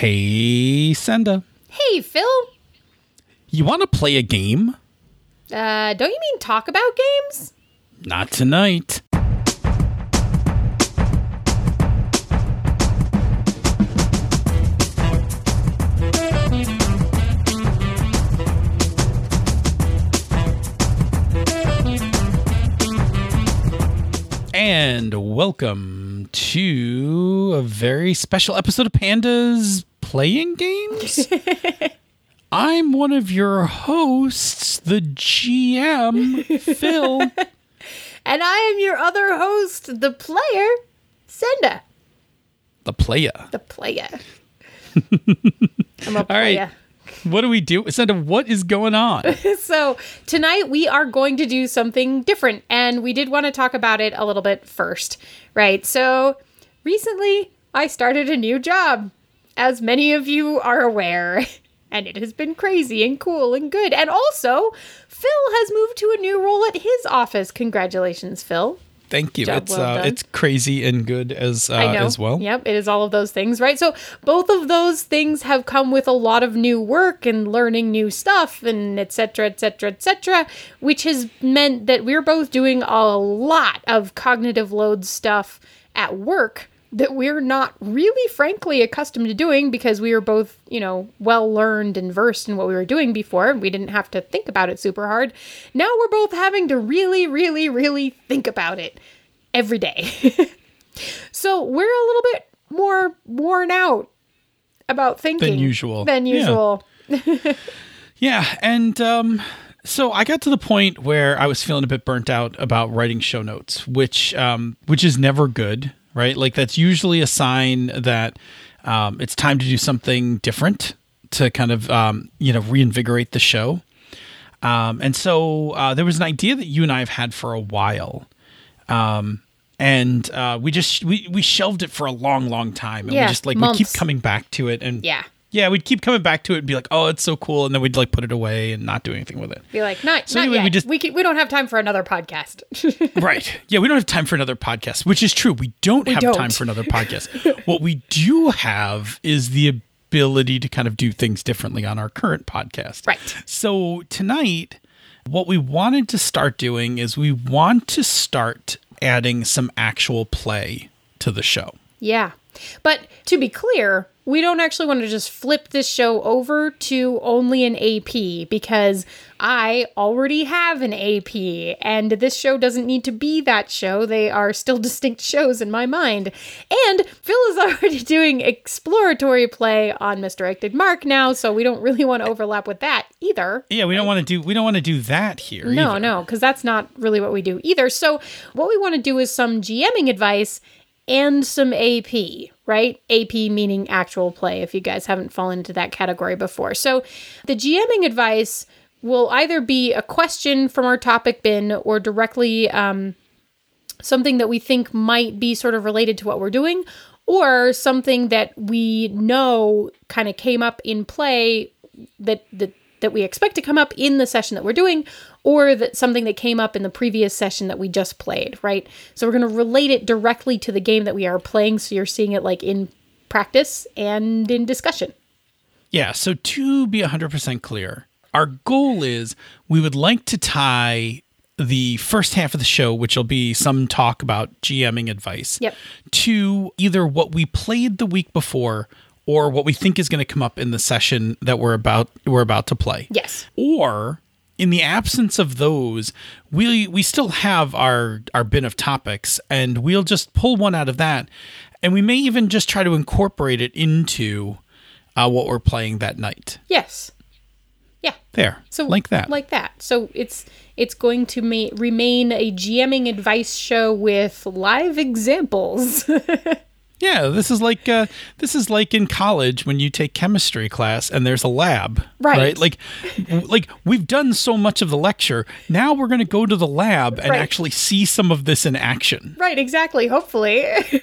Hey, Senda. Hey, Phil. You want to play a game? Uh, don't you mean talk about games? Not tonight. And welcome to a very special episode of Pandas Playing Games. I'm one of your hosts, the GM, Phil. And I am your other host, the player, Senda. The player. The player. I'm a player. right. What do we do? Senda, what is going on? So tonight we are going to do something different, and we did want to talk about it a little bit first, right? So recently I started a new job, as many of you are aware, and it has been crazy and cool and good. And also, Phil has moved to a new role at his office. Congratulations, Phil. Thank you. Job it's well uh, it's crazy and good as uh, I know. as well. Yep, it is all of those things, right? So both of those things have come with a lot of new work and learning new stuff and et cetera, et cetera, et cetera, which has meant that we're both doing a lot of cognitive load stuff at work that we're not really frankly accustomed to doing because we were both, you know, well learned and versed in what we were doing before. and We didn't have to think about it super hard. Now we're both having to really, really, really think about it every day. So we're a little bit more worn out about thinking than usual. Than Yeah. usual. Yeah, and um, so I got to the point where I was feeling a bit burnt out about writing show notes, which um, which is never good, right? Like that's usually a sign that um, it's time to do something different to kind of um, you know reinvigorate the show. Um, and so uh, there was an idea that you and I have had for a while. Um, and uh, we just we, we shelved it for a long, long time, and Yeah, we just like we keep coming back to it, and Yeah. Yeah, we'd keep coming back to it and be like, "Oh, it's so cool," and then we'd like put it away and not do anything with it. Be like, not, So not anyway, yet. we just- we, can, we don't have time for another podcast. right? Yeah, we don't have time for another podcast, which is true. We don't have don't. time for another podcast. what we do have is the ability to kind of do things differently on our current podcast. Right. So tonight, what we wanted to start doing is we want to start adding some actual play to the show. yeah. But to be clear, we don't actually want to just flip this show over to only an AP because I already have an AP and this show doesn't need to be that show. They are still distinct shows in my mind. And Phil is already doing exploratory play on Misdirected Mark now, so we don't really want to overlap with that either. Yeah, we don't want to do we don't want to do that here. No, either. no, because that's not really what we do either. So, what we want to do is some GMing advice and some AP, right? AP meaning actual play, if you guys haven't fallen into that category before. So, the GMing advice will either be a question from our topic bin or directly um, something that we think might be sort of related to what we're doing, or something that we know kind of came up in play that that that we expect to come up in the session that we're doing, or that something that came up in the previous session that we just played, right? So we're going to relate it directly to the game that we are playing, so you're seeing it like in practice and in discussion. Yeah, so to be 100% clear, our goal is we would like to tie the first half of the show, which will be some talk about GMing advice, Yep. to either what we played the week before or what we think is going to come up in the session that we're about we're about to play. Yes. Or in the absence of those, we we still have our our bin of topics and we'll just pull one out of that and we may even just try to incorporate it into uh, what we're playing that night. Yes. Yeah. There. So like that. Like that. So it's it's going to ma- remain a GMing advice show with live examples. yeah, this is like uh, this is like in college when you take chemistry class and there's a lab, Right. Like, like we've done so much of the lecture. Now we're going to go to the lab and Right. actually see some of this in action. right, exactly. Hopefully.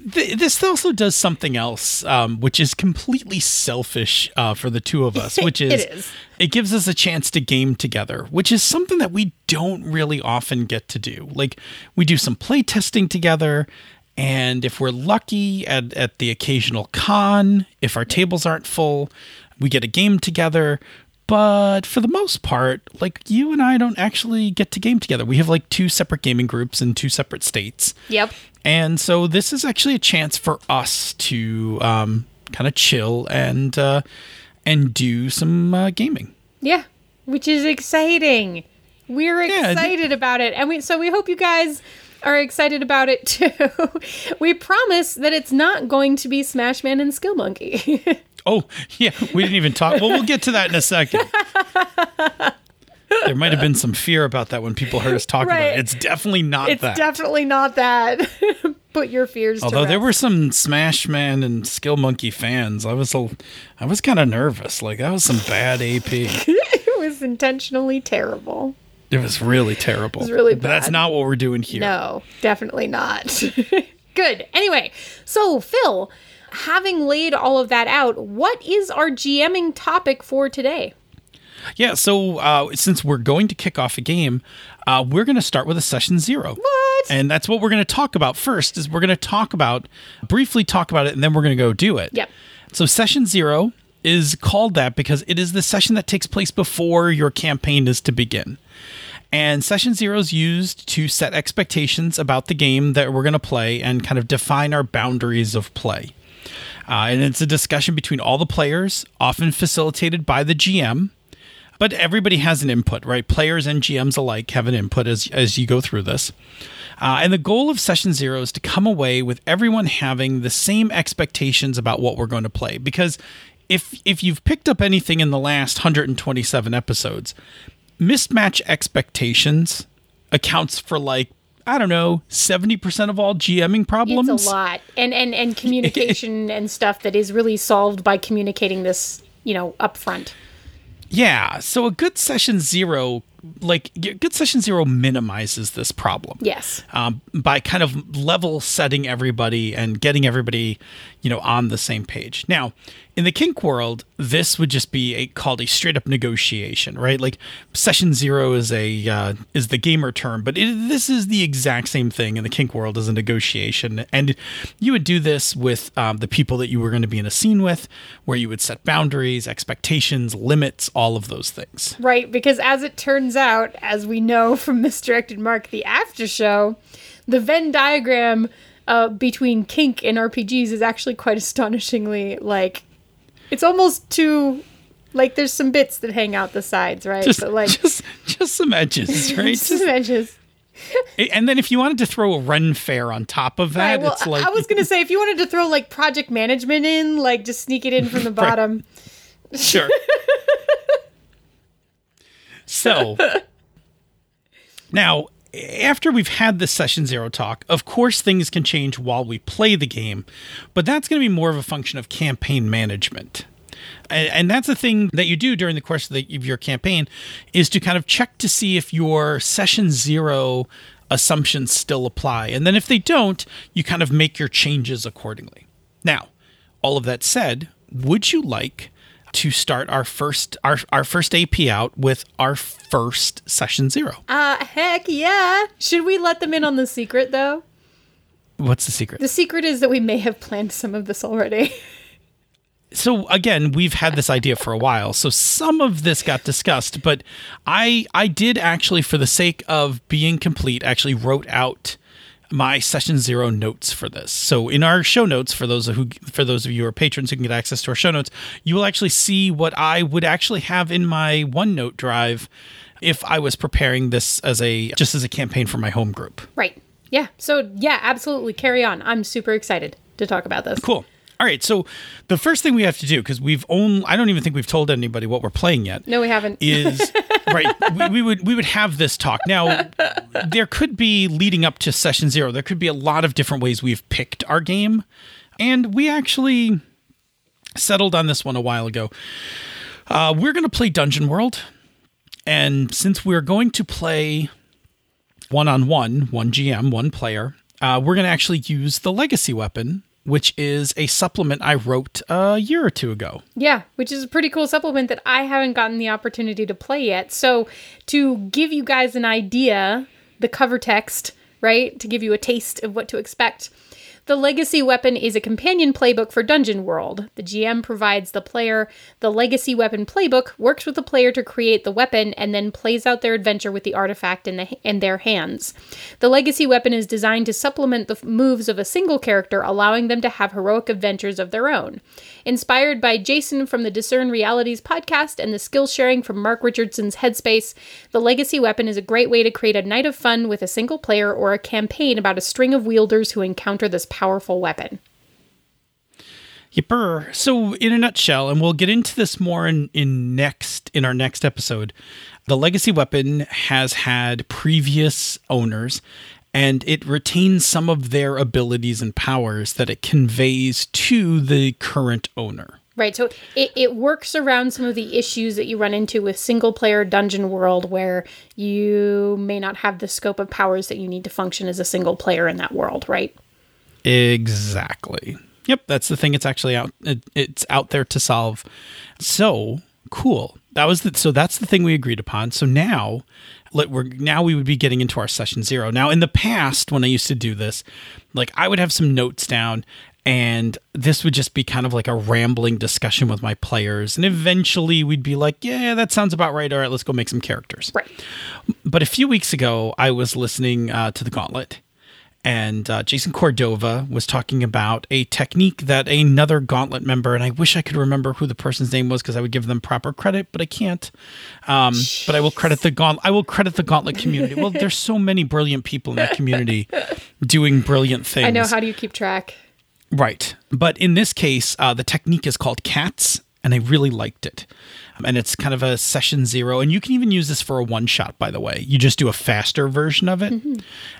This also does something else, um, which is completely selfish uh, for the two of us, which It is, is. it gives us a chance to game together, which is something that we don't really often get to do. Like we do some play testing together, And if we're lucky at, at the occasional con, if our tables aren't full, we get a game together. But for the most part, like you and I don't actually get to game together. We have like two separate gaming groups in two separate states. Yep. And so this is actually a chance for us to um, kind of chill and uh, and do some uh, gaming. Yeah, which is exciting. We're Yeah, excited about it. And we so we hope you guys are excited about it too. we promise that it's not going to be Smash Man and Skill Monkey. Oh, yeah, we didn't even talk. Well, we'll get to that in a second. There might have been some fear about that when people heard us talk about it. It's definitely not it's that. definitely not that. Put your fears Although there were some Smash Man and Skill Monkey fans, I was a, I was kind of nervous. Like that was some bad AP. it was intentionally terrible. It was really terrible. It was really But that's not what we're doing here. No, definitely not. Good. Anyway, so Phil, having laid all of that out, what is our GMing topic for today? Yeah. So uh, since we're going to kick off a game, uh, we're going to start with a session zero. What? And that's what we're going to talk about first. Is we're going to talk about briefly talk about it, and then we're going to go do it. Yep. So session zero is called that because it is the session that takes place before your campaign is to begin. And session zero is used to set expectations about the game that we're going to play and kind of define our boundaries of play. Uh, and it's a discussion between all the players, often facilitated by the GM. But everybody has an input, right? Players and GMs alike have an input as, as you go through this. Uh, and the goal of session zero is to come away with everyone having the same expectations about what we're going to play. Because if if you've picked up anything in the last 127 episodes, mismatch expectations accounts for like I don't know 70% of all GMing problems. It's a lot. And and and communication and stuff that is really solved by communicating this, you know, upfront. Yeah, so a good session zero, like good session zero, minimizes this problem. Yes. um, by kind of level setting everybody and getting everybody, you know, on the same page. Now, in the kink world, this would just be a, called a straight up negotiation, right? Like session zero is a uh, is the gamer term, but it, this is the exact same thing in the kink world as a negotiation, and you would do this with um, the people that you were going to be in a scene with, where you would set boundaries, expectations, limits, all of those things. Right, because as it turns out, as we know from Misdirected Mark, the after show, the Venn diagram uh, between kink and RPGs is actually quite astonishingly like it's almost too like there's some bits that hang out the sides, right? Just, but like just, just some edges, right? just some edges. And then if you wanted to throw a Ren Faire on top of that, Right, well, it's like I was gonna say if you wanted to throw like project management in, like just sneak it in from the bottom. sure. So now, after we've had this session zero talk, of course things can change while we play the game, but that's going to be more of a function of campaign management. And, and that's the thing that you do during the course of, the, of your campaign is to kind of check to see if your session zero assumptions still apply. And then if they don't, you kind of make your changes accordingly. Now, all of that said, would you like to start our first our, our first AP out with our first session zero? Uh heck yeah. Should we let them in on the secret though? What's the secret? The secret is that we may have planned some of this already. so again, we've had this idea for a while. So some of this got discussed, but I I did actually for the sake of being complete actually wrote out my session zero notes for this. So in our show notes for those who for those of you who are patrons who can get access to our show notes, you will actually see what I would actually have in my OneNote drive if I was preparing this as a just as a campaign for my home group. right. Yeah. So yeah, absolutely. Carry on. I'm super excited to talk about this. Cool. All right, so the first thing we have to do because we've only I don't even think we've told anybody what we're playing yet. No, we haven't. is right we, we would we would have this talk now there could be leading up to session zero there could be a lot of different ways we've picked our game and we actually settled on this one a while ago uh, we're going to play dungeon world and since we're going to play one-on-one one gm one player uh, we're going to actually use the legacy weapon which is a supplement i wrote a year or two ago Yeah, which is a pretty cool supplement that I haven't gotten the opportunity to play yet. So, to give you guys an idea, the cover text, right, to give you a taste of what to expect. The Legacy Weapon is a companion playbook for Dungeon World. The GM provides the player the Legacy Weapon playbook, works with the player to create the weapon, and then plays out their adventure with the artifact in, the, in their hands. The Legacy Weapon is designed to supplement the moves of a single character, allowing them to have heroic adventures of their own. Inspired by Jason from the Discern Realities podcast and the skill sharing from Mark Richardson's Headspace, the Legacy Weapon is a great way to create a night of fun with a single player or a campaign about a string of wielders who encounter this powerful weapon. Yipper. So, in a nutshell, and we'll get into this more in, in next in our next episode. The legacy weapon has had previous owners, and it retains some of their abilities and powers that it conveys to the current owner. Right. So it, it works around some of the issues that you run into with single player dungeon world where you may not have the scope of powers that you need to function as a single player in that world, right? Exactly. Yep, that's the thing. It's actually out. It, it's out there to solve. So cool. That was the, so. That's the thing we agreed upon. So now, let we're now we would be getting into our session zero. Now, in the past, when I used to do this, like I would have some notes down, and this would just be kind of like a rambling discussion with my players, and eventually we'd be like, "Yeah, that sounds about right. All right, let's go make some characters." Right. But a few weeks ago, I was listening uh, to the Gauntlet and uh, Jason Cordova was talking about a technique that another Gauntlet member, and I wish I could remember who the person's name was because I would give them proper credit, but I can't. Um, but I will credit the Gauntlet. I will credit the Gauntlet community. well, there's so many brilliant people in that community doing brilliant things. I know. How do you keep track? Right, but in this case, uh, the technique is called cats, and I really liked it and it's kind of a session zero. And you can even use this for a one shot, by the way. You just do a faster version of it. Mm-hmm.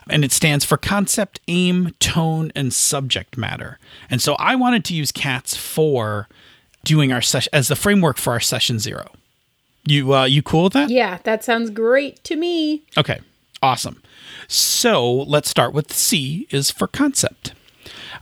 And it stands for concept, aim, tone, and subject matter. And so I wanted to use cats for doing our session as the framework for our session zero. You uh, you cool with that? Yeah, that sounds great to me. Okay, awesome. So let's start with C is for concept.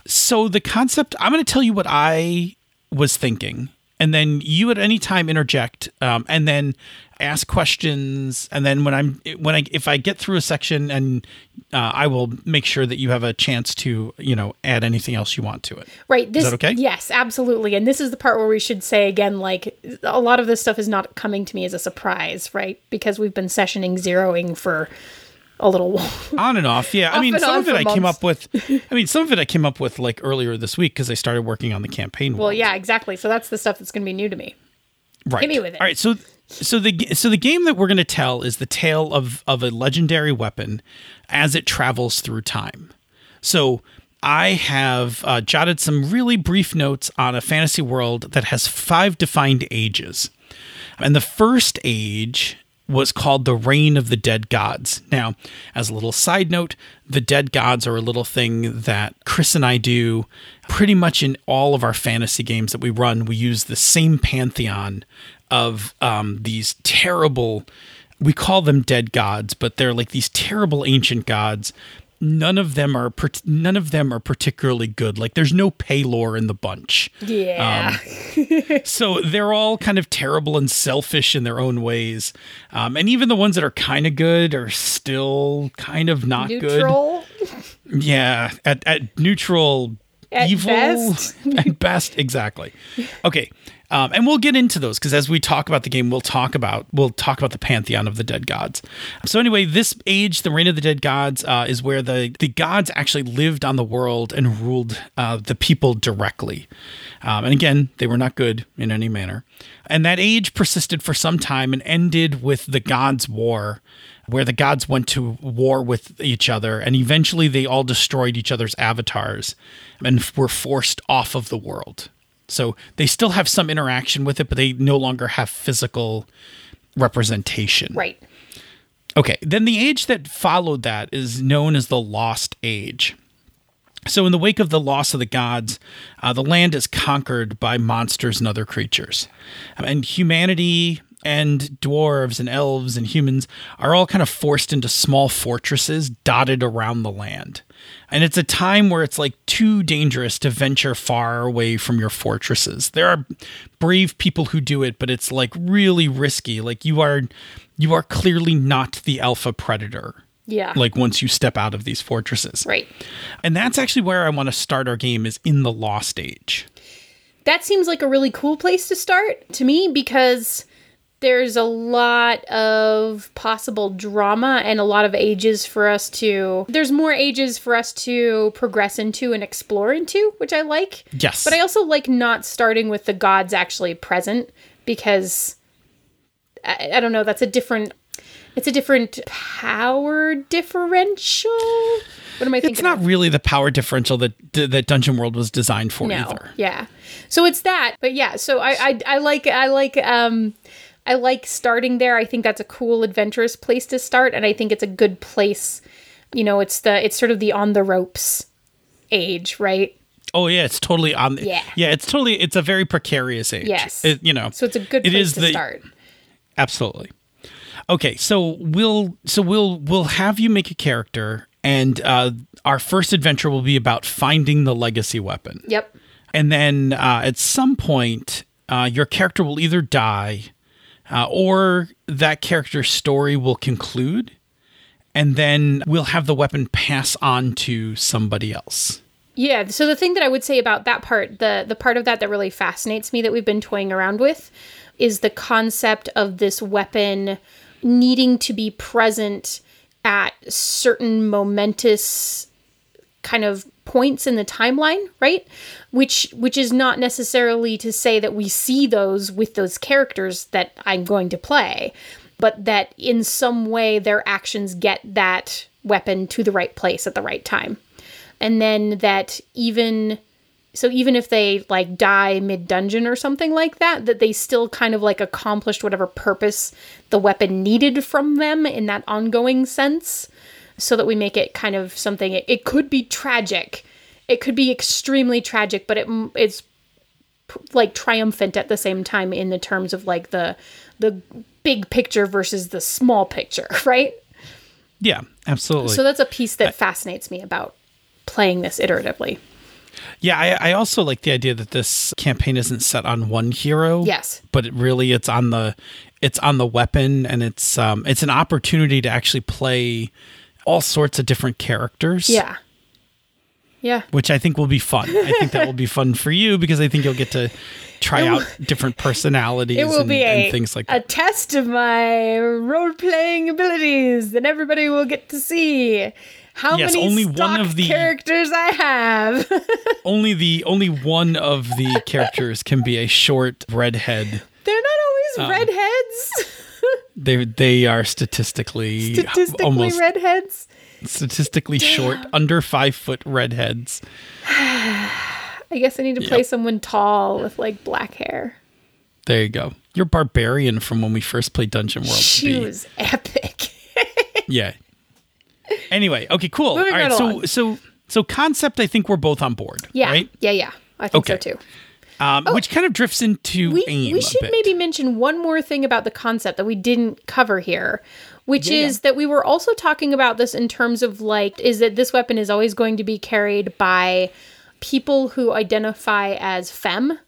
So the concept, I'm going to tell you what I was thinking and then you at any time interject um, and then ask questions. And then when i'm when i if i get through a section and uh, i will make sure that you have a chance to you know add anything else you want to it. Right this, is that okay? Yes absolutely. And this is the part where we should say again like a lot of this stuff is not coming to me as a surprise right? Because we've been sessioning zeroing for a little on and off. Yeah, I mean, some of it I months. came up with. I mean, some of it I came up with like earlier this week because I started working on the campaign. Well, world. yeah, exactly. So that's the stuff that's going to be new to me. Right. Hit me with it. All right. So, so the so the game that we're going to tell is the tale of of a legendary weapon as it travels through time. So. I have uh, jotted some really brief notes on a fantasy world that has five defined ages. And the first age was called the Reign of the Dead Gods. Now, as a little side note, the Dead Gods are a little thing that Chris and I do pretty much in all of our fantasy games that we run. We use the same pantheon of um, these terrible, we call them dead gods, but they're like these terrible ancient gods none of them are none of them are particularly good. Like there's no Pelor in the bunch. Yeah. Um, so they're all kind of terrible and selfish in their own ways. Um, and even the ones that are kind of good are still kind of not good. neutral. good. Yeah, at at neutral at evil best. at best exactly. Okay. Um, and we'll get into those because as we talk about the game, we'll talk about we'll talk about the pantheon of the dead gods. So anyway, this age, the reign of the dead gods, uh, is where the the gods actually lived on the world and ruled uh, the people directly. Um, and again, they were not good in any manner. And that age persisted for some time and ended with the gods' war, where the gods went to war with each other, and eventually they all destroyed each other's avatars and were forced off of the world. So they still have some interaction with it, but they no longer have physical representation. Right. Okay. Then the age that followed that is known as the Lost Age. So, in the wake of the loss of the gods, uh, the land is conquered by monsters and other creatures. And humanity and dwarves and elves and humans are all kind of forced into small fortresses dotted around the land. And it's a time where it's like too dangerous to venture far away from your fortresses. There are brave people who do it, but it's like really risky. Like you are you are clearly not the alpha predator. Yeah. Like once you step out of these fortresses. right. And that's actually where I want to start our game is in the Lost Age. That seems like a really cool place to start to me because there's a lot of possible drama and a lot of ages for us to there's more ages for us to progress into and explore into which i like Yes. but i also like not starting with the gods actually present because i, I don't know that's a different it's a different power differential what am i thinking It's not of? really the power differential that that Dungeon World was designed for no either. yeah so it's that but yeah so I, I i like i like um i like starting there i think that's a cool adventurous place to start and i think it's a good place you know it's the it's sort of the on the ropes age right Oh yeah, it's totally on. Yeah. yeah, it's totally. It's a very precarious age. Yes. It- you know. so it's a good It place is to the- start Absolutely. Okay, so we'll so we'll we'll have you make a character, and uh, our first adventure will be about finding the legacy weapon, yep and then uh, at some point, uh, your character will either die, uh, or that character's story will conclude, and then we'll have the weapon pass on to somebody else. Yeah, so the thing that I would say about that part, the the part of that that really fascinates me that we've been toying around with is the concept of this weapon needing to be present at certain momentous kind of points in the timeline, right? Which which is not necessarily to say that we see those with those characters that I'm going to play, but that in some way their actions get that weapon to the right place at the right time and then that even so even if they like die mid dungeon or something like that that they still kind of like accomplished whatever purpose the weapon needed from them in that ongoing sense so that we make it kind of something it, it could be tragic it could be extremely tragic but it it's like triumphant at the same time in the terms of like the the big picture versus the small picture right Yeah, absolutely. so that's a piece that fascinates me about playing this iteratively. Yeah, I, I also like the idea that this campaign isn't set on one hero. Yes. but it really it's on the it's on the weapon, and it's um it's an opportunity to actually play all sorts of different characters. Yeah. Yeah. which I think will be fun. I think that will be fun for you because I think you'll get to try out different personalities It will and, be and a, things like that. a test of my role playing abilities that everybody will get to see how Yes, many only one of the- characters I have. Only the only one of the characters can be a short redhead. They're not Um, always redheads. They they are statistically, Statistically almost redheads. statistically short, under five foot redheads. I guess I need to play Yep. someone tall with like black hair. There you go. You're barbarian from when we first played Dungeon World. She was epic. Yeah. Anyway, okay, cool. Moving All right, right so so so concept. I think we're both on board. Yeah. Right. Yeah, yeah. I think so too. Um, which kind of drifts into Oh. we, aim. we should maybe mention one more thing about the concept that we didn't cover here which Yeah, is that we were also talking about this in terms of like is that this weapon is always going to be carried by people who identify as femme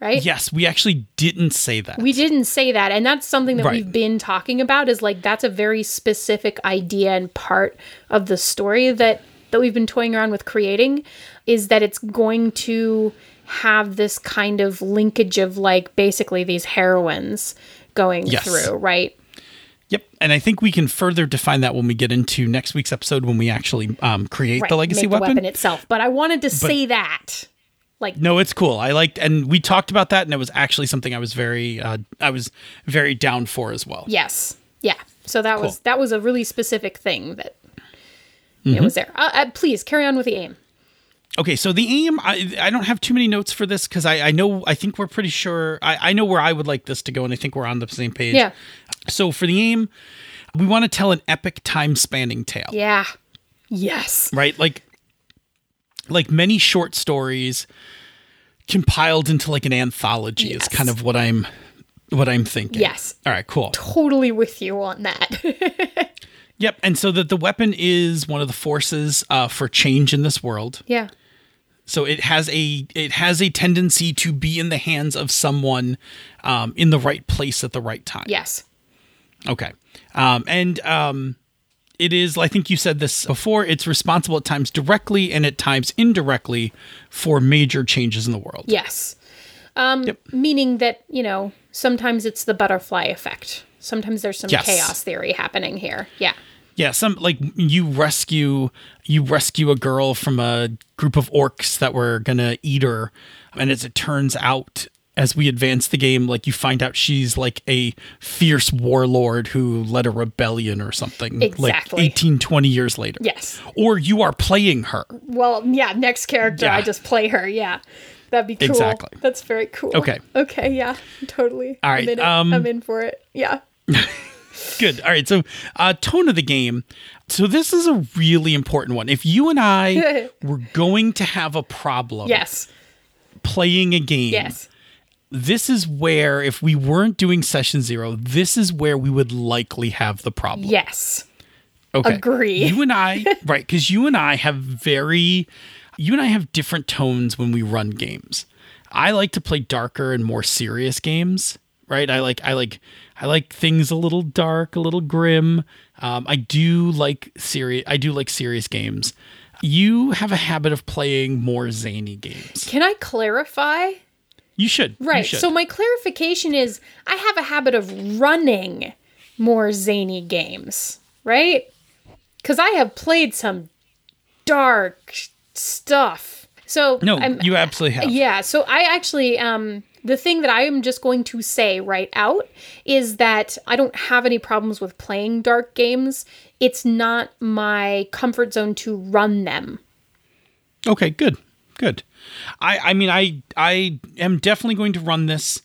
right Yes, we actually didn't say that. we didn't say that and that's something that Right. we've been talking about is like that's a very specific idea and part of the story that that we've been toying around with creating is that it's going to have this kind of linkage of like basically these heroines going Yes. through right Yep, and I think we can further define that when we get into next week's episode when we actually um, create right the legacy make weapon. the weapon itself but i wanted to say that like no, it's cool. I liked, and we talked about that, and it was actually something I was very, uh, I was very down for as well. Yes. Yeah. So that was that was a really specific thing that Mm-hmm. it was there. Uh, uh, please carry on with the aim. Okay, so the aim, I, I don't have too many notes for this because I, I know, I think we're pretty sure, I, I know where I would like this to go, and I think we're on the same page. Yeah. So for the aim, we want to tell an epic time spanning tale. Yeah. Yes. right like like many short stories compiled into like an anthology Yes. is kind of what i'm what i'm thinking Yes. all right cool Totally with you on that. yep and so that the weapon is one of the forces uh, for change in this world yeah. so it has a it has a tendency to be in the hands of someone um, in the right place at the right time Yes. Okay. Um, and um, it is, I think you said this before, it's responsible at times directly and at times indirectly for major changes in the world. Yes. Um, Yep. Meaning that, you know, sometimes it's the butterfly effect. Sometimes there's some Yes. chaos theory happening here. Yeah. Yeah, some like you rescue you rescue a girl from a group of orcs that were gonna eat her, and as it turns out, as we advance the game, like you find out she's like a fierce warlord who led a rebellion or something, like Exactly. 18, 20 years later. Yes. Or you are playing her. Well, yeah, next character, I just play her. Yeah. That'd be cool. Exactly. That's very cool. Okay. Okay, yeah. Totally. All right, I'm in, um, I'm in for it. Yeah. Good. All right. So, uh, tone of the game. So, this is a really important one. If you and I were going to have a problem Yes. playing a game, Yes. this is where, if we weren't doing session zero, this is where we would likely have the problem. Yes. Okay. agree. You and I, right? Because you and I have very, you and I have different tones when we run games. I like to play darker and more serious games, right? I like, I like, I like things a little dark, a little grim. Um, I do like serious. I do like serious games. You have a habit of playing more zany games. Can I clarify? You should. You Right. should. So my clarification is I have a habit of running more zany games, right? Cuz I have played some dark stuff. So no, I'm, you absolutely have. yeah, so I actually um the thing that I am just going to say right out is that I don't have any problems with playing dark games. It's not my comfort zone to run them. Okay, good, good. I, I mean, I, I am definitely going to run this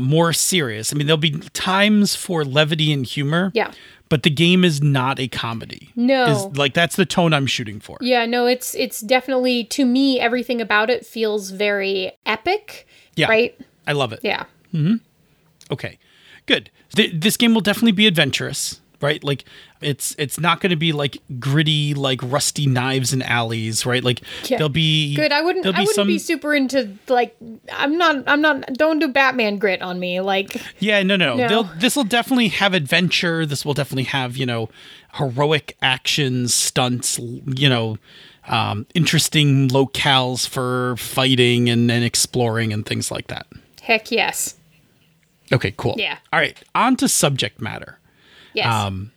more serious. I mean, there'll be times for levity and humor. Yeah. But the game is not a comedy. No. Is like that's the tone I'm shooting for. Yeah, no, it's it's definitely to me everything about it feels very epic. Yeah. Right? I love it. Yeah. Hmm. Okay, good. Th- this game will definitely be adventurous, right? Like it's it's not going to be like gritty, like rusty knives and alleys, right? Like Yeah. there'll be Good. I wouldn't I wouldn't some- be super into like I'm not I'm not don't do Batman grit on me. Like Yeah, no, no. No. They'll, this will definitely have adventure. This will definitely have, you know, heroic actions, stunts, you know, um, interesting locales for fighting and, and exploring and things like that. Heck yes. Okay, cool. Yeah. All right, on to subject matter. Yes. Um,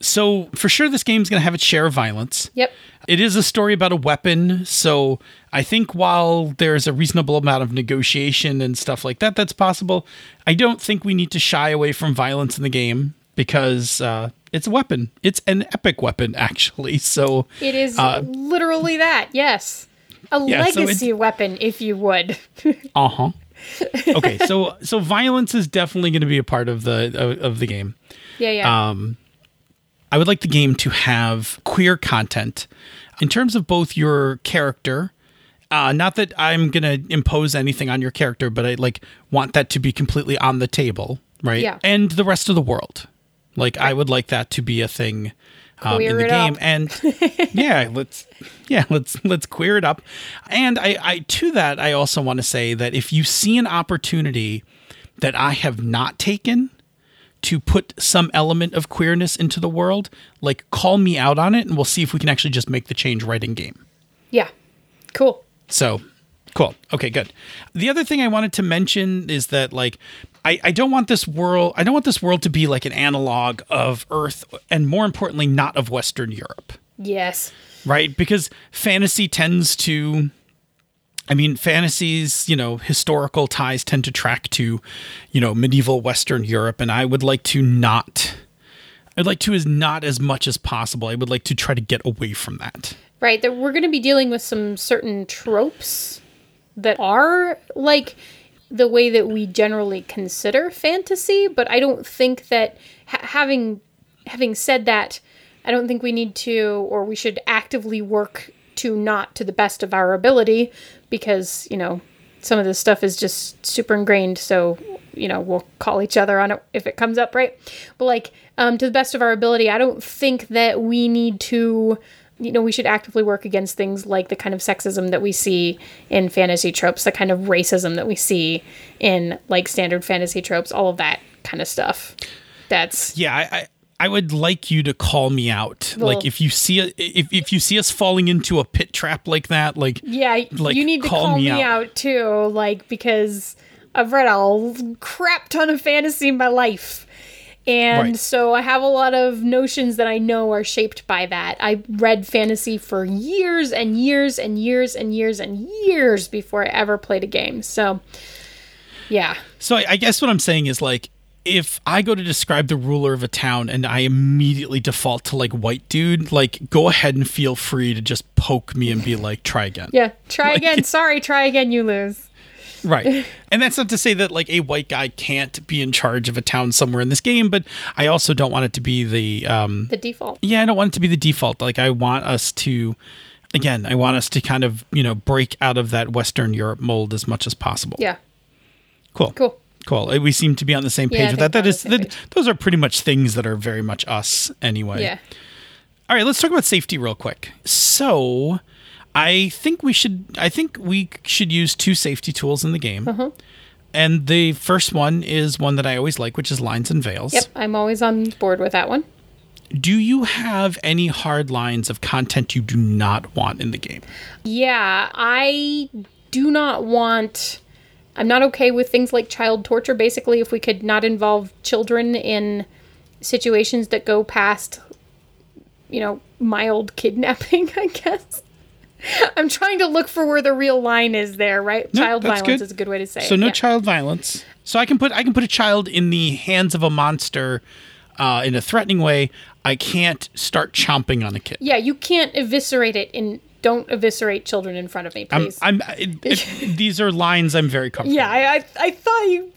So, for sure, this game's going to have its share of violence. yep. It is a story about a weapon, so I think while there's a reasonable amount of negotiation and stuff like that that's possible, I don't think we need to shy away from violence in the game because uh, it's a weapon. It's an epic weapon, actually. So It is Uh, literally that. Yes. A Yeah, so legacy weapon if you would. uh huh. okay, so so violence is definitely going to be a part of the of, of the game. yeah, yeah. Um, I would like the game to have queer content in terms of both your character. Uh, not that I'm gonna impose anything on your character, but I like want that to be completely on the table, right? Yeah. And the rest of the world, like I would like that to be a thing um, in the game. up. And yeah, let's yeah let's let's queer it up. And I, I to that I also want to say that if you see an opportunity that I have not taken to put some element of queerness into the world, like call me out on it and we'll see if we can actually just make the change right in game. yeah. Cool. So cool. Okay, good. The other thing I wanted to mention is that like I, I don't want this world I don't want this world to be like an analog of Earth and more importantly not of Western Europe. Yes. Right? Because fantasy tends to I mean, fantasies, you know, historical ties tend to track to, you know, medieval Western Europe, and I would like to not, I'd like to as not as much as possible. I would like to try to get away from that. Right. That we're going to be dealing with some certain tropes that are like the way that we generally consider fantasy, but I don't think that ha- having having said that, I don't think we need to or we should actively work to not to the best of our ability because, you know, some of this stuff is just super ingrained, so you know, we'll call each other on it if it comes up, right? But like um to the best of our ability, I don't think that we need to you know, we should actively work against things like the kind of sexism that we see in fantasy tropes, the kind of racism that we see in like standard fantasy tropes, all of that kind of stuff. That's Yeah, I, I, I would like you to call me out. like if you see a, if if you see us falling into a pit trap like that, like Yeah, Like, you need to call call, me me, out. out. too, like because I've read a crap ton of fantasy in my life. And Right. so I have a lot of notions that I know are shaped by that. I read fantasy for years and years and years and years and years before I ever played a game. So, yeah. So I, I guess what I'm saying is like if I go to describe the ruler of a town and I immediately default to like white dude, like go ahead and feel free to just poke me and be like, try again. Yeah. Try Like- again. Sorry, try again. You lose. Right. And that's not to say that like a white guy can't be in charge of a town somewhere in this game, but I also don't want it to be the um The default. yeah, I don't want it to be the default. Like I want us to again, I want us to kind of, you know, break out of that Western Europe mold as much as possible. Yeah. Cool. Cool. Cool. Uh, We seem to be on the same page I with that. That is that, those are pretty much things that are very much us anyway. Yeah. All right, let's talk about safety real quick. So, I think we should I think we should use two safety tools in the game. Uh-huh. And the first one is one that I always like, which is lines and veils. Yep. I'm always on board with that one. Do you have any hard lines of content you do not want in the game? Yeah, I do not want. I'm not okay with things like child torture. Basically, if we could not involve children in situations that go past, you know, mild kidnapping, I guess. I'm trying to look for where the real line is there, right? No, child violence good. is a good way to say So it. So no yeah. child violence. So I can put I can put a child in the hands of a monster uh, in a threatening way. I can't start chomping on a kid. Yeah, you can't eviscerate it in. Don't eviscerate children in front of me, I'm, please. I'm it, it- these are lines I'm very comfortable. Yeah, I, I, I thought you.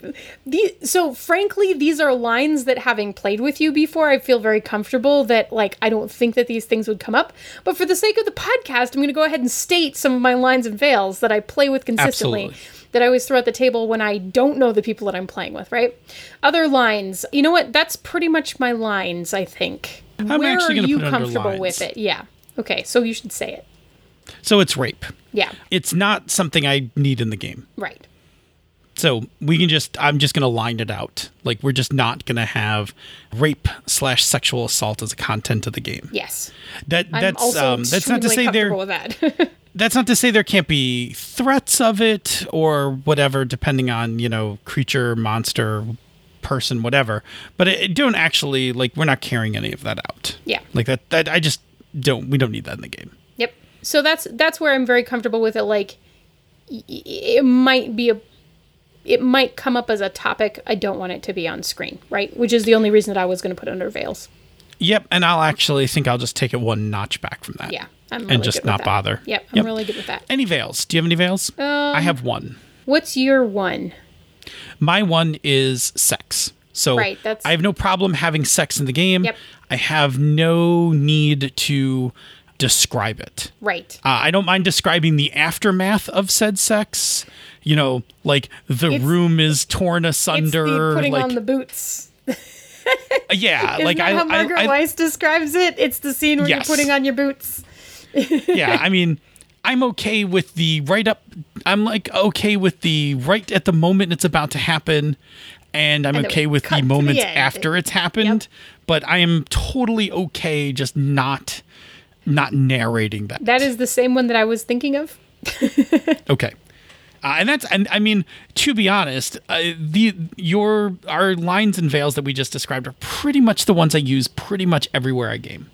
The, so, frankly, these are lines that having played with you before, I feel very comfortable that, like, I don't think that these things would come up. But for the sake of the podcast, I'm going to go ahead and state some of my lines and veils that I play with consistently. Absolutely. That I always throw at the table when I don't know the people that I'm playing with, right? Other lines. You know what? That's pretty much my lines, I think. I'm Where actually are you put it under comfortable with it? Yeah. Okay, so you should say it. So it's rape. Yeah, It's not something I need in the game. right. So we can just I'm just gonna line it out. Like we're just not gonna have rape slash sexual assault as a content of the game. Yes. That I'm that's um that's not to say there that. that's not to say there can't be threats of it or whatever, depending on you know creature, monster, person, whatever. But it, it don't actually like we're not carrying any of that out. Yeah. like that. That I just don't. We don't need that in the game. So that's that's where I'm very comfortable with it. Like, it might be a, it might come up as a topic. I don't want it to be on screen, right? Which is the only reason that I was going to put under veils. Yep, and I'll actually think I'll just take it one notch back from that. Yeah, I'm really and just not bother. Yep, I'm Yep. really good with that. Any veils? Do you have any veils? Um, I have one. What's your one? My one is sex. So Right, that's- I have no problem having sex in the game. Yep. I have no need to describe it. Right. Uh, I don't mind describing the aftermath of said sex. You know, like the It's- room is torn It's asunder. putting like on the boots. yeah, Isn't like I, how Margaret I, I Weis describes it? It's the scene where Yes. you're putting on your boots. yeah, I mean, I'm okay with the right up. I'm like okay with the right at the moment it's about to happen, and I'm And okay with the to the after it's happened. But I am totally okay just not not narrating that. That is the same one that I was thinking of. Okay. Uh, and that's and I mean to be honest, uh, the your our lines and veils that we just described are pretty much the ones I use pretty much everywhere I game.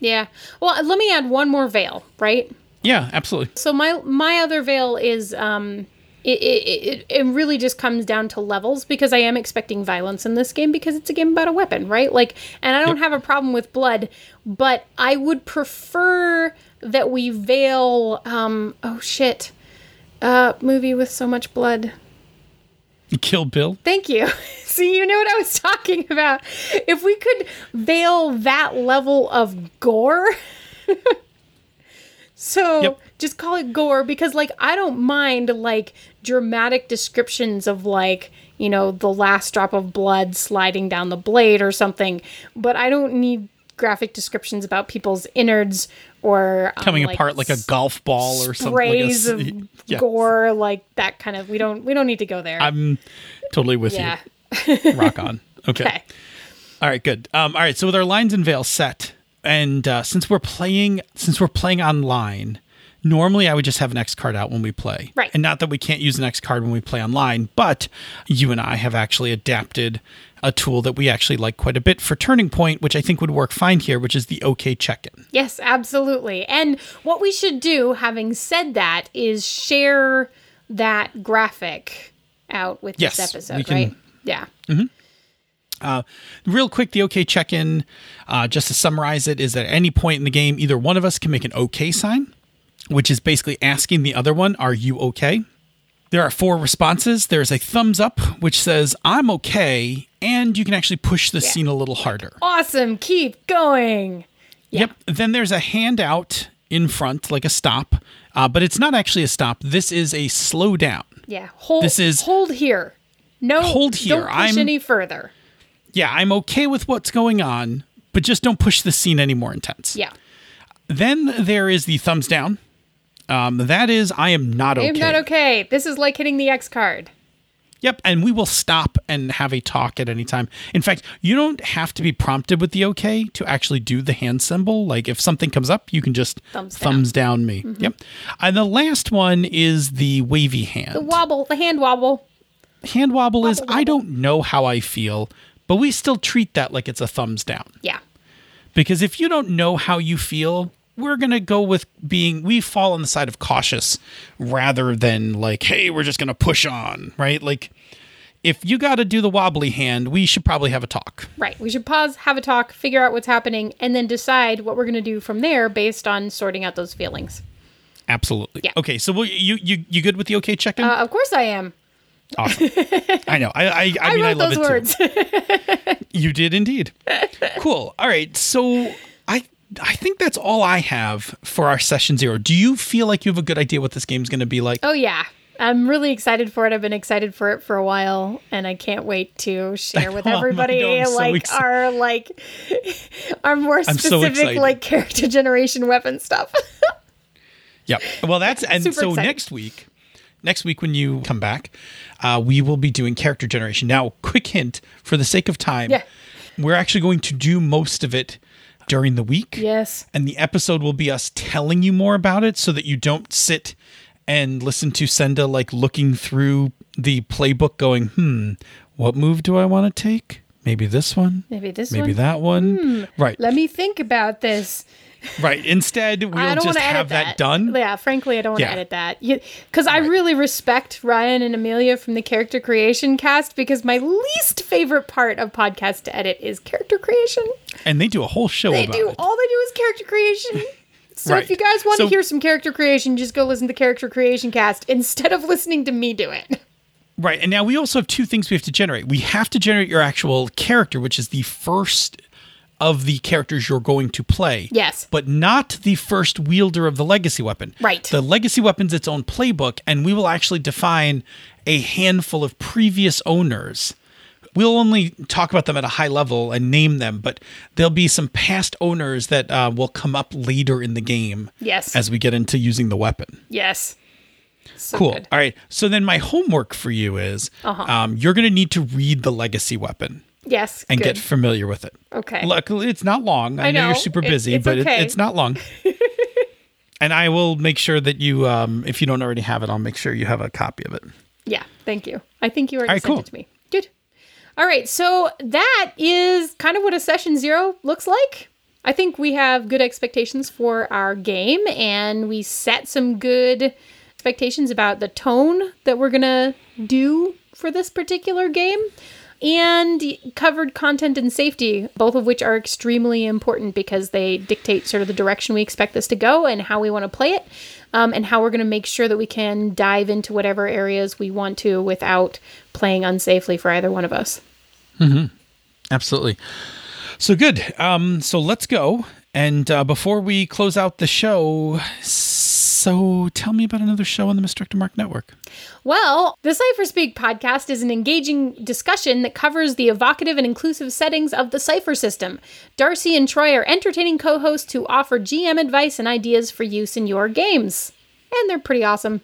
Yeah. Well, let me add one more veil, right? Yeah, absolutely. So my my other veil is um it, it, it, really just comes down to levels because I am expecting violence in this game because it's a game about a weapon, right? Like, and I don't have a problem with blood, but I would prefer that we veil. Um, oh shit, uh, movie with so much blood. Kill Bill. Thank you. See, you know what I was talking about. If we could veil that level of gore. so Yep. just call it gore because, like, I don't mind, like, dramatic descriptions of, like, you know, the last drop of blood sliding down the blade or something, but I don't need graphic descriptions about people's innards or um, Coming like, apart like a golf ball or something. sprays like a, of Yes. gore, like that kind of. We don't. We don't need to go there. I'm totally with yeah. you. Rock on. Okay. Okay. All right, good. Um, all right, so with our lines and veil set, and uh, since we're playing, since we're playing online, normally I would just have an X card out when we play, Right. And not that we can't use an X card when we play online, but you and I have actually adapted a tool that we actually like quite a bit for Turning Point, which I think would work fine here, which is the OK check-in. Yes, absolutely. And what we should do, having said that, is share that graphic out with Yes, this episode, can- right? Yeah. Real quick, the OK check in, uh, just to summarize it, is that at any point in the game, either one of us can make an OK sign, which is basically asking the other one, Are you okay? There are four responses. There's a thumbs up, which says, I'm okay. And you can actually push the scene a little harder. Awesome. Keep going. Yep. Then there's a handout in front, like a stop, uh, but it's not actually a stop. This is a slow down. Yeah. Hold This is- hold here. No Hold here. Don't push I'm- any further. Yeah, I'm okay with what's going on, but just don't push the scene any more intense. Yeah. Then there is the thumbs down. Um, that is, I am not okay. I'm not okay. This is like hitting the X card. Yep, and we will stop and have a talk at any time. In fact, you don't have to be prompted with the okay to actually do the hand symbol. Like if something comes up, you can just Thumbs down. Mm-hmm. me. Yep. And the last one is the wavy hand. The wobble, the hand wobble. hand wobble is Wobble, I don't know how I feel, but we still treat that like it's a thumbs down. Yeah. Because if you don't know how you feel, we're going to go with being, we fall on the side of cautious rather than like, hey, we're just going to push on, right? Like, if you got to do the wobbly hand, we should probably have a talk. Right. We should pause, have a talk, figure out what's happening, and then decide what we're going to do from there based on sorting out those feelings. Absolutely. Yeah. Okay. So will you, you, you good with the okay check in? Uh, of course I am. Awesome. I know. I, I, I, I, mean, I love those it too. words. You did indeed. cool. All right. So I I think that's all I have for our session zero. Do you feel like you have a good idea what this game's going to be like? oh, yeah. I'm really excited for it. I've been excited for it for a while, and I can't wait to share with oh, know, I everybody know, I'm so like our like our more so specific excited. like character generation weapon stuff. Yep. Well, that's and Super so excited. next week, next week when you come back, uh, we will be doing character generation. Now, quick hint for the sake of time, Yeah. we're actually going to do most of it during the week. yes. And the episode will be us telling you more about it so that you don't sit and listen to Senda like looking through the playbook going, hmm, what move do I want to take? Maybe this one. Maybe this Maybe one. Hmm. that one. Right. Let me think about this. Right. Instead, we'll I don't want just to have that, done. Yeah, frankly, I don't want to Yeah. edit that because I really respect Ryan and Amelia from the character creation cast. Because my least favorite part of podcast to edit is character creation. And they do a whole show They about do it. all they do is character creation. So Right. if you guys want So- to hear some character creation, just go listen to the character creation cast instead of listening to me do it. Right. And now we also have two things we have to generate. We have to generate your actual character, which is the first of the characters you're going to play. Yes. But not the first wielder of the legacy weapon. Right. The legacy weapon's its own playbook, and we will actually define a handful of previous owners. We'll only talk about them at a high level and name them, but there'll be some past owners that uh, will come up later in the game Yes. as we get into using the weapon. yes. So Cool. good. All right. So then my homework for you is Uh-huh. um, you're going to need to read the legacy weapon Yes. and good. get familiar with it. okay. Luckily, it's not long. I, I know. know. you're super busy, it's but okay. it, it's not long. and I will make sure that you, um, if you don't already have it, I'll make sure you have a copy of it. Yeah, thank you. I think you already All right, sent cool. it to me. Good. All right, so that is kind of what a session zero looks like. I think we have good expectations for our game, and we set some good expectations about the tone that we're gonna do for this particular game, and covered content and safety, both of which are extremely important because they dictate sort of the direction we expect this to go and how we want to play it, um, and how we're going to make sure that we can dive into whatever areas we want to without playing unsafely for either one of us. Absolutely. So good. Um, so let's go. And uh, before we close out the show, so tell me about another show on the Mr. Mark Network. Well, the Cypher Speak podcast is an engaging discussion that covers the evocative and inclusive settings of the Cypher system. Darcy and Troy are entertaining co hosts who offer GM advice and ideas for use in your games. And they're pretty awesome.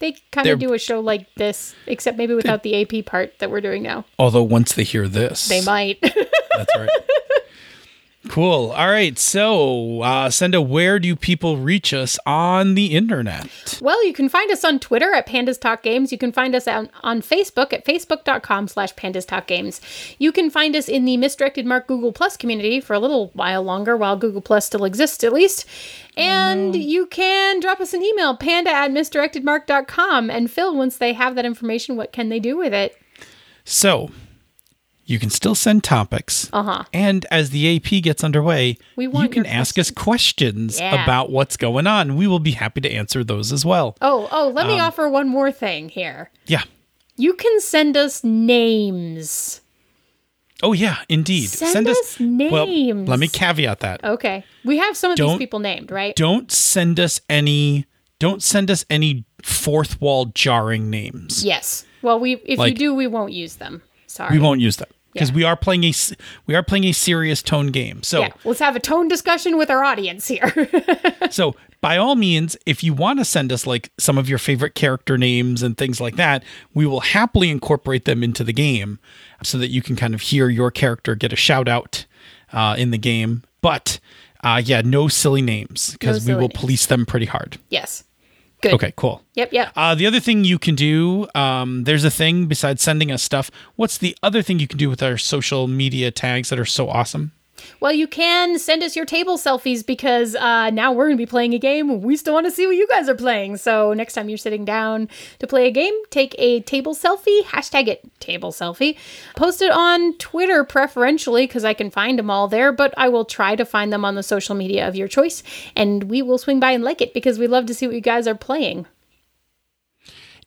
They kind of do a show like this, except maybe without the AP part that we're doing now. Although once they hear this, They might. That's right. Cool. All right. So, uh, Senda, where do people reach us on the internet? Well, you can find us on Twitter at Pandas Talk Games. You can find us on, on Facebook at facebook.com slash Pandas Talk Games. You can find us in the Misdirected Mark Google Plus community for a little while longer, while Google Plus still exists at least. And you can drop us an email, panda at misdirectedmark.com. And Phil, once they have that information, what can they do with it? So, you can still send topics. Uh-huh. And as the AP gets underway, We you can ask us questions Yeah. about what's going on. We will be happy to answer those as well. Oh, oh, let me offer one more thing here. Yeah. You can send us names. Oh yeah, indeed. Send us Well, names. let me caveat that. Okay. We have some of these Don't- people named, right? Don't send us any don't send us any fourth wall jarring names. Yes. Well, we if you do, we won't use them. Sorry. We won't use them because Yeah. we are playing a we are playing a serious tone game. So Yeah, let's have a tone discussion with our audience here. So, by all means, if you want to send us like some of your favorite character names and things like that, we will happily incorporate them into the game so that you can kind of hear your character get a shout out uh, in the game. But uh, yeah, no silly names because we silly will names. police them pretty hard. yes. Good. Okay, cool. Yep, yep. Uh, the other thing you can do, um, there's a thing besides sending us stuff. What's the other thing you can do with our social media tags that are so awesome? Well, you can send us your table selfies because uh, now we're going to be playing a game. We still want to see what you guys are playing. So next time you're sitting down to play a game, take a table selfie, hashtag it table selfie, post it on Twitter preferentially because I can find them all there, but I will try to find them on the social media of your choice and we will swing by and like it because we love to see what you guys are playing.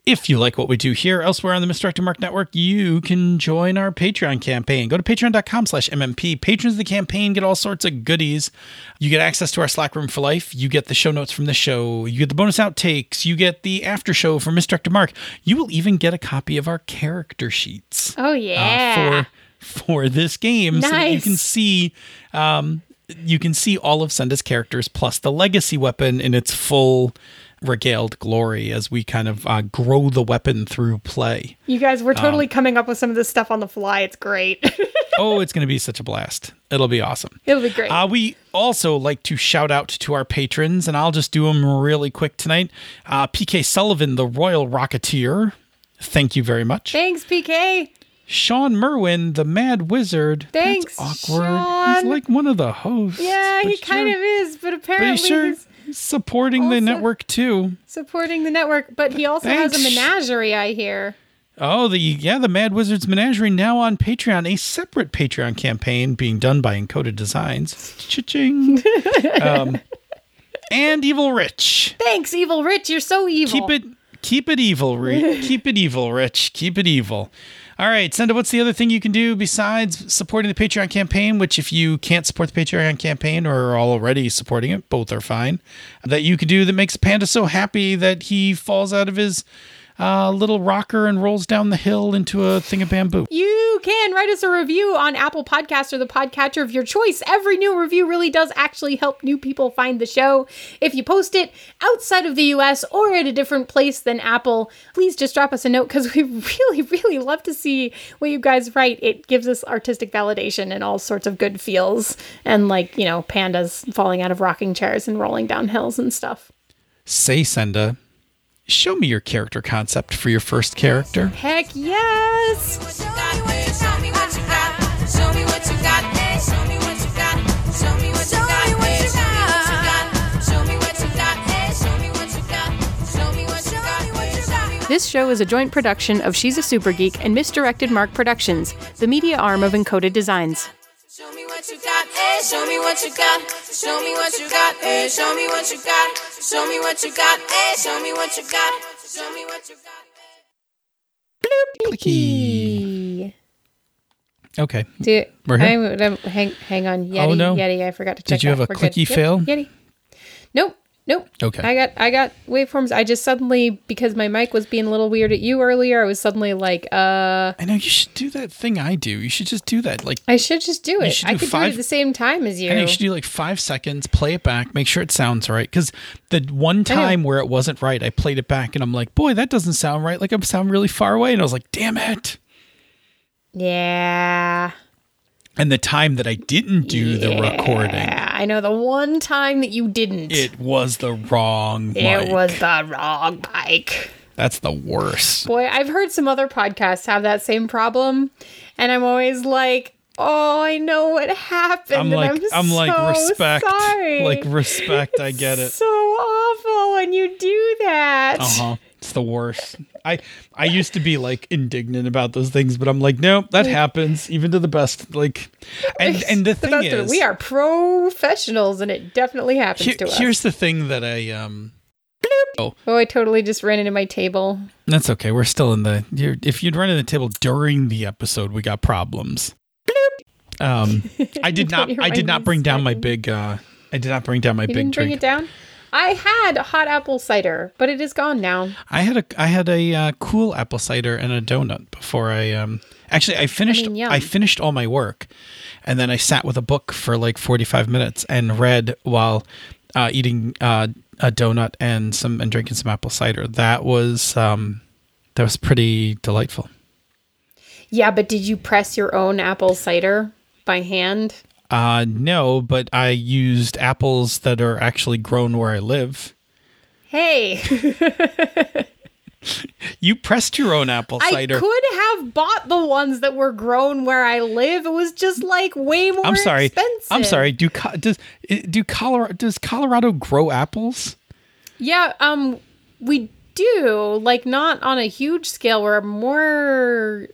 If you like what we do here elsewhere on the Misdirected Mark Network, you can join our Patreon campaign. Go to patreon.com slash MMP. Patrons of the campaign get all sorts of goodies. You get access to our Slack room for life. You get the show notes from the show. You get the bonus outtakes. You get the after show for Misdirected Mark. You will even get a copy of our character sheets Oh, uh, yeah. for for this game so that you can see um, you can see all of Senda's characters plus the legacy weapon in its full regaled glory as we kind of uh, grow the weapon through play. you guys, we're totally coming up with some of this stuff on the fly. It's great. oh, it's going to be such a blast. It'll be awesome. It'll be great. Uh, we also like to shout out to our patrons, and I'll just do them really quick tonight. Uh, PK Sullivan, the Royal Rocketeer. Thank you very much. Thanks, PK. Sean Merwin, the Mad Wizard. Thanks, That's awkward. He's like one of the hosts. Yeah, he kind sure. of is, but But apparently sure he's supporting the network too. supporting the network. But he also has a menagerie, I hear. Oh, the yeah, the Mad Wizards Menagerie now on Patreon, a separate Patreon campaign being done by Encoded Designs. Cha-ching. um, and Evil Rich. Thanks, Evil Rich. You're so evil. Keep it keep it evil, Rich. keep it evil, Rich. Keep it evil. All right, Senda, what's the other thing you can do besides supporting the Patreon campaign? Which, if you can't support the Patreon campaign or are already supporting it, both are fine. That you could do that makes Panda so happy that he falls out of his uh, little rocker and rolls down the hill into a thing of bamboo. You can write us a review on Apple Podcasts or the podcatcher of your choice. Every new review really does actually help new people find the show. If you post it outside of the US or at a different place than Apple, please just drop us a note because we really, really love to see what you guys write. It gives us artistic validation and all sorts of good feels. And, like, you know, pandas falling out of rocking chairs and rolling down hills and stuff. Say, Senda, show me your character concept for your first character. Heck yes! Show me what you got. Show me what you got. Show me what you got. Hey, show me what you got. Show me what you got. Hey, show me what you got. Hey, show me what you got. Show me what you got. Hey, show me what This show is a joint production of She's a Super Geek and Misdirected Mark Productions, the media arm of Encoded Designs. Show me what you got. Hey, show me what you got. Show me what you got. Hey, show me what you got. Show me what you got. Hey, show me what you got. Show me what you got. Eh? Clicky. Okay. Do, We're here? I'm- I'm- hang, hang on, Yeti, Oh, no. Yeti. I forgot to check. Did you that. have a We're good. clicky Yep, fail? Yeti. Nope, nope. Okay. I got, I got waveforms. I just suddenly because my mic was being a little weird at you earlier. I was suddenly like, uh, I know you should do that thing I do. You should just do that. Like I should just do it. I do could do it at the same time as you. I know you should do like five seconds, play it back, make sure it sounds right. Because the one time where it wasn't right, I played it back and I'm like, boy, that doesn't sound right. Like I'm sound really far away. And I was like, damn it. yeah. And the time that I didn't do the recording, Yeah, I know the one time that you didn't. it was the wrong mic. It was the wrong mic. That's the worst. Boy, I've heard some other podcasts have that same problem, and I'm always like, "Oh, I know what happened." I'm and like, I'm, I'm, like respect, sorry. like respect. I get it. So awful when you do that. Uh huh. It's the worst. I I used to be like indignant about those things, but I'm like, no, that happens even to the best. Like, and and the The thing best of it, is, we are professionals, and it definitely happens he- to us. here's the thing that I um. Oh, oh, I totally just ran into my table. that's okay. We're still in the. You're, if you'd run into the table during the episode, we got problems. Um, I did Don't I did not bring down my big. uh I did not bring down my You big didn't bring drink. it down. I had hot apple cider, but it is gone now. I had a I had a uh, cool apple cider and a donut before I um actually I finished I, mean, yum. finished all my work and then I sat with a book for like 45 minutes and read while uh, eating uh, a donut and some and drinking some apple cider. That was um that was pretty delightful. Yeah, but did you press your own apple cider by hand? Uh no, but I used apples that are actually grown where I live. Hey, You pressed your own apple cider. I could have bought the ones that were grown where I live. It was just like way more I'm sorry. expensive. I'm sorry. Do does do Colorado does Colorado grow apples? Yeah, um we do, like not on a huge scale. We're more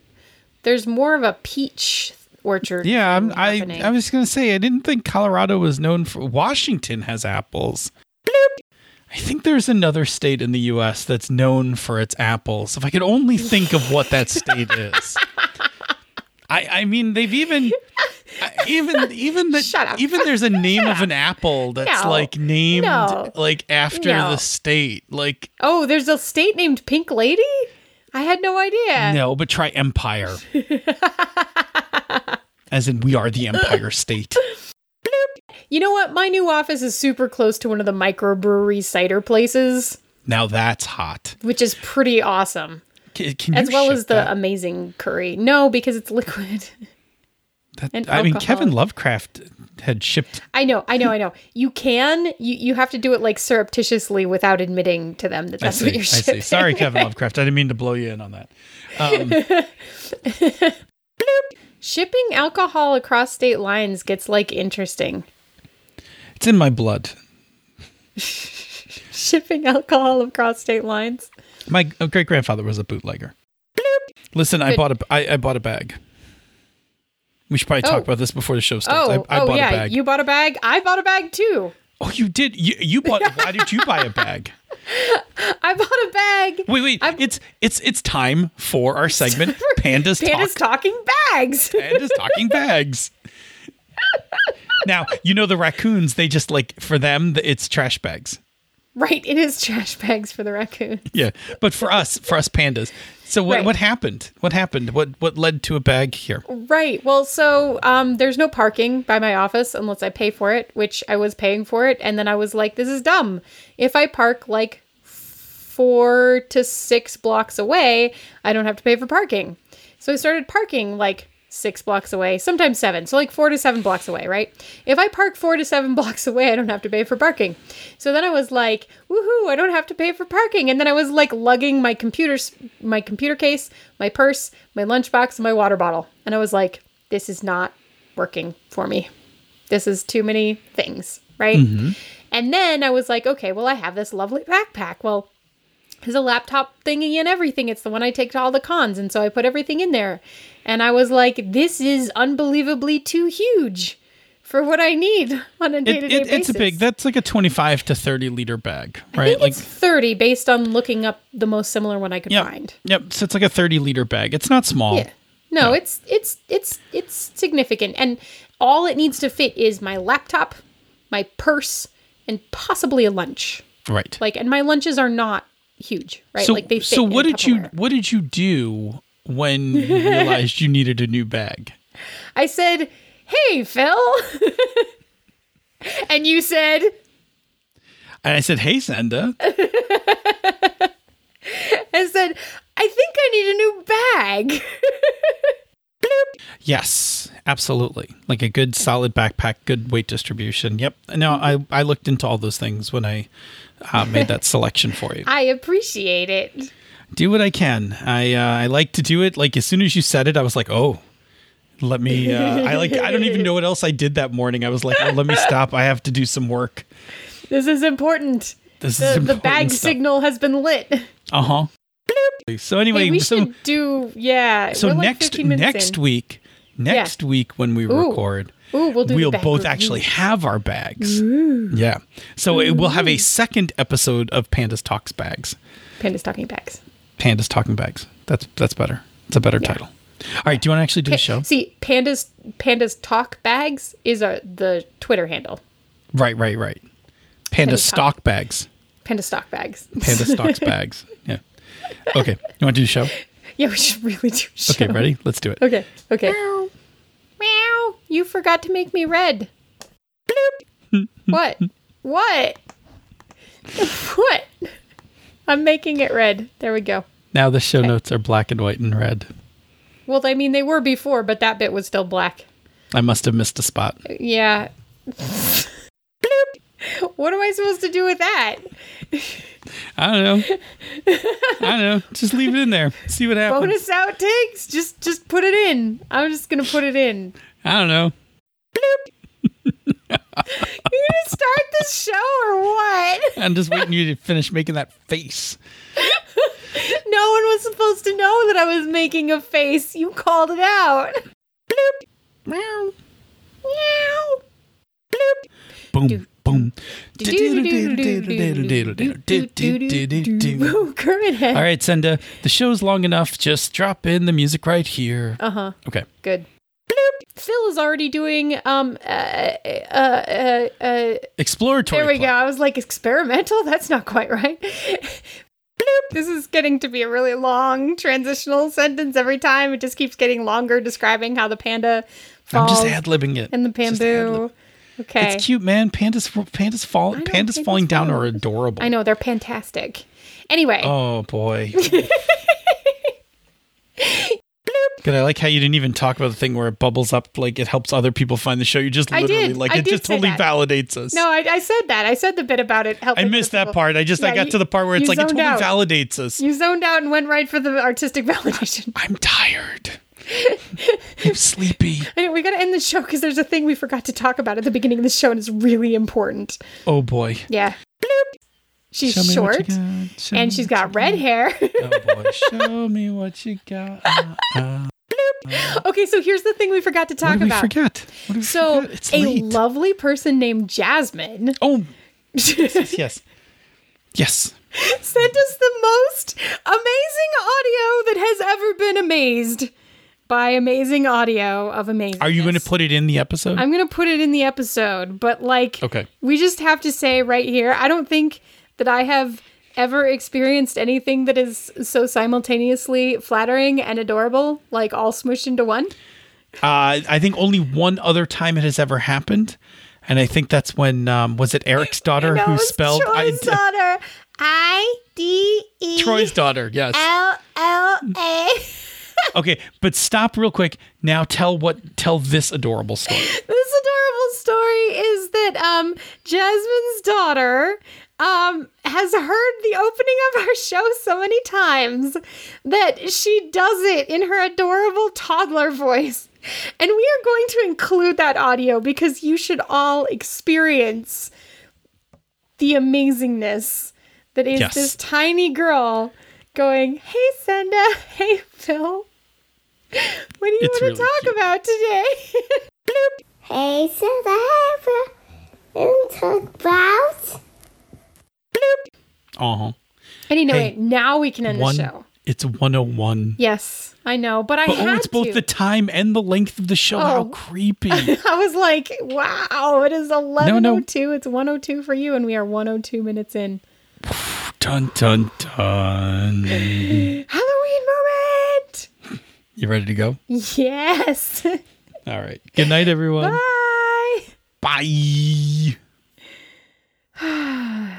there's more of a peach orchard. Yeah, I'm, I happening. I was gonna say I didn't think Colorado was known for. Washington has apples. Bloop. I think there's another state in the U.S. that's known for its apples. If I could only think of what that state is. I I mean they've even even even up. even there's a name of an apple that's No. like named No. like after No. the state. Like Oh, there's a state named Pink Lady? I had no idea. no, but try Empire. As in, we are the Empire State. You know what? My new office is super close to one of the microbrewery cider places, Now that's hot. which is pretty awesome. Can, can you As well ship as the that? amazing curry. No, because it's liquid. That- and I mean, alcohol. Kevin Lovecraft had shipped. I know, I know, I know. You can, you, you have to do it like surreptitiously without admitting to them that I that's see. what you're I shipping. see. Sorry, Kevin Lovecraft. I didn't mean to blow you in on that. Um, Shipping alcohol across state lines gets like interesting. it's in my blood. Shipping alcohol across state lines. My uh, great grandfather was a bootlegger. Listen, I bought a I, I bought a bag. We should probably talk Oh. about this before the show starts. Oh, I, I oh bought yeah, a bag. you bought a bag. I bought a bag too. oh, you did. You you bought. A bag? Why did you buy a bag? I bought a bag. Wait, wait. I'm- it's it's it's time for our segment. Pandas, Panda's talk. talking bags. Pandas talking bags. now you know the raccoons. They just like for them it's trash bags. right, it is trash bags for the raccoon. Yeah, but for us, for us pandas. So what Right. what happened? What happened? What what led to a bag here? Right. Well, so um, there's no parking by my office unless I pay for it, which I was paying for it, and then I was like, "This is dumb. If I park like four to six blocks away, I don't have to pay for parking." So I started parking like six blocks away, sometimes seven. So like four to seven blocks away, right? If I park four to seven blocks away, I don't have to pay for parking. So then I was like, woohoo, I don't have to pay for parking. And then I was like lugging my computer, my computer case, my purse, my lunchbox, and my water bottle. And I was like, this is not working for me. This is too many things, right? Mm-hmm. And then I was like, okay, well, I have this lovely backpack. Well, there's a laptop thingy and everything. It's the one I take to all the cons. And so I put everything in there. And I was like, this is unbelievably too huge for what I need on a day to day basis. it's a big. That's like a twenty-five to thirty liter bag, right? Like it's 30 based on looking up the most similar one I could yep, find. yep. So it's like a thirty liter bag. It's not small. Yeah. No, it's it's it's it's significant. And all it needs to fit is my laptop, my purse, and possibly a lunch. Right. Like and my lunches are not huge, right? so like they so what did you what did you do when you realized you needed a new bag? I said, "Hey, Phil." and you said, And I said, "Hey, Senda." I said, "I think I need a new bag." yes, Absolutely. Like a good solid backpack, good weight distribution. Yep. No, I, I looked into all those things when I uh, made that selection for you. I appreciate it. Do what I can. I uh, I like to do it. Like as soon as you said it, I was like, oh, let me. Uh, I like. I don't even know what else I did that morning. I was like, oh, let me stop. I have to do some work. This is important. This The, is the bag stuff. signal has been lit. Uh huh. So anyway, Hey, we so should do yeah. so we're like next next in. week, next week when we Ooh. record, Ooh, we'll do we'll both review. actually have our bags. Yeah. So it, we'll have a second episode of Pandas Talks bags. Pandas talking bags. Pandas Talking bags. That's that's better. It's a better title. All right. Do you want to actually do the show? See, pandas pandas talk bags is our, the Twitter handle. Right. Right. Right. Panda Talk. stock bags. Panda stock bags. Panda stocks bags. Yeah. Okay. You want to do the show? yeah, we should really do. a Okay. Ready? Let's do it. Okay. Okay. You forgot to make me red. what? What? what? I'm making it red. There we go. Now the show notes are black and white and red. Well, I mean, they were before, but that bit was still black. I must have missed a spot. Yeah. what am I supposed to do with that? I don't know. I don't know. Just leave it in there. See what happens. Bonus outtakes? Just just put it in. I'm just gonna put it in. I don't know. You gonna start this show or what? I'm just waiting you to finish making that face. No one was supposed to know that I was making a face. You called it out. Meow. Meow. Bloop. Boom. Boom. Kermit head. All right, Senda. The show's long enough. Just drop in the music right here. Uh huh. Okay. Good. Phil is already doing um uh uh uh, uh Exploratory. there we play. go. I was like experimental. That's not quite right. This is getting to be a really long transitional sentence every time. It just keeps getting longer, describing how the panda I'm just ad libbing it. and the bamboo. Okay, It's cute, man. Pandas, pandas fall. know, Pandas pandas falling down are adorable. I know they're fantastic. Anyway, Oh boy. Good. I like how you didn't even talk about the thing where it bubbles up, like it helps other people find the show. You just I literally, did. like, I it just totally that. validates us. no, I, I said that. I said the bit about it I missed that people. part. I just, I got you- to the part where it's like it totally out. validates us. You zoned out and went right for the artistic validation. I'm tired. I'm sleepy. Anyway, we got to end the show because there's a thing we forgot to talk about at the beginning of the show, and it's really important. Oh boy. Yeah. She's Show short what you got. Show and she's got red hair. Oh boy. Show me what you got. Uh, uh. okay, so here's the thing we forgot to What talk did we about. forget? What did we So, forget? It's a late. lovely person named Jasmine oh yes, yes, yes. sent us the most amazing audio that has ever been amazed by amazing audio of amazing. Are you going to put it in the episode? I'm going to put it in the episode, but like, Okay. we just have to say right here, I don't think that I have ever experienced anything that is so simultaneously flattering and adorable, like all smushed into one. Uh, I think only one other time it has ever happened, and I think that's when um, was it Eric's daughter No, who spelled I- daughter. I D E Troy's daughter. Yes. L L A. Okay, but stop real quick. Now tell what tell this adorable story. This adorable story is that um Jasmine's daughter um has heard the opening of our show so many times that she does it in her adorable toddler voice. And we are going to include that audio because you should all experience the amazingness that is Yes. this tiny girl going, "Hey Senda, hey Phil. What do you It's want to really talk cute. about today?" Bloop. Hey, so I have a talk about Uh huh. Anyway, Hey, now we can end One. the show. It's 101. Yes, I know, but I But had oh, it's both the time and the length of the show. How Oh. creepy. I was like, wow, it is 11.02. It's 102 for you, and we are 102 minutes in. dun dun dun. Halloween moment! You ready to go? Yes. All right. Good night, everyone. Bye. Bye.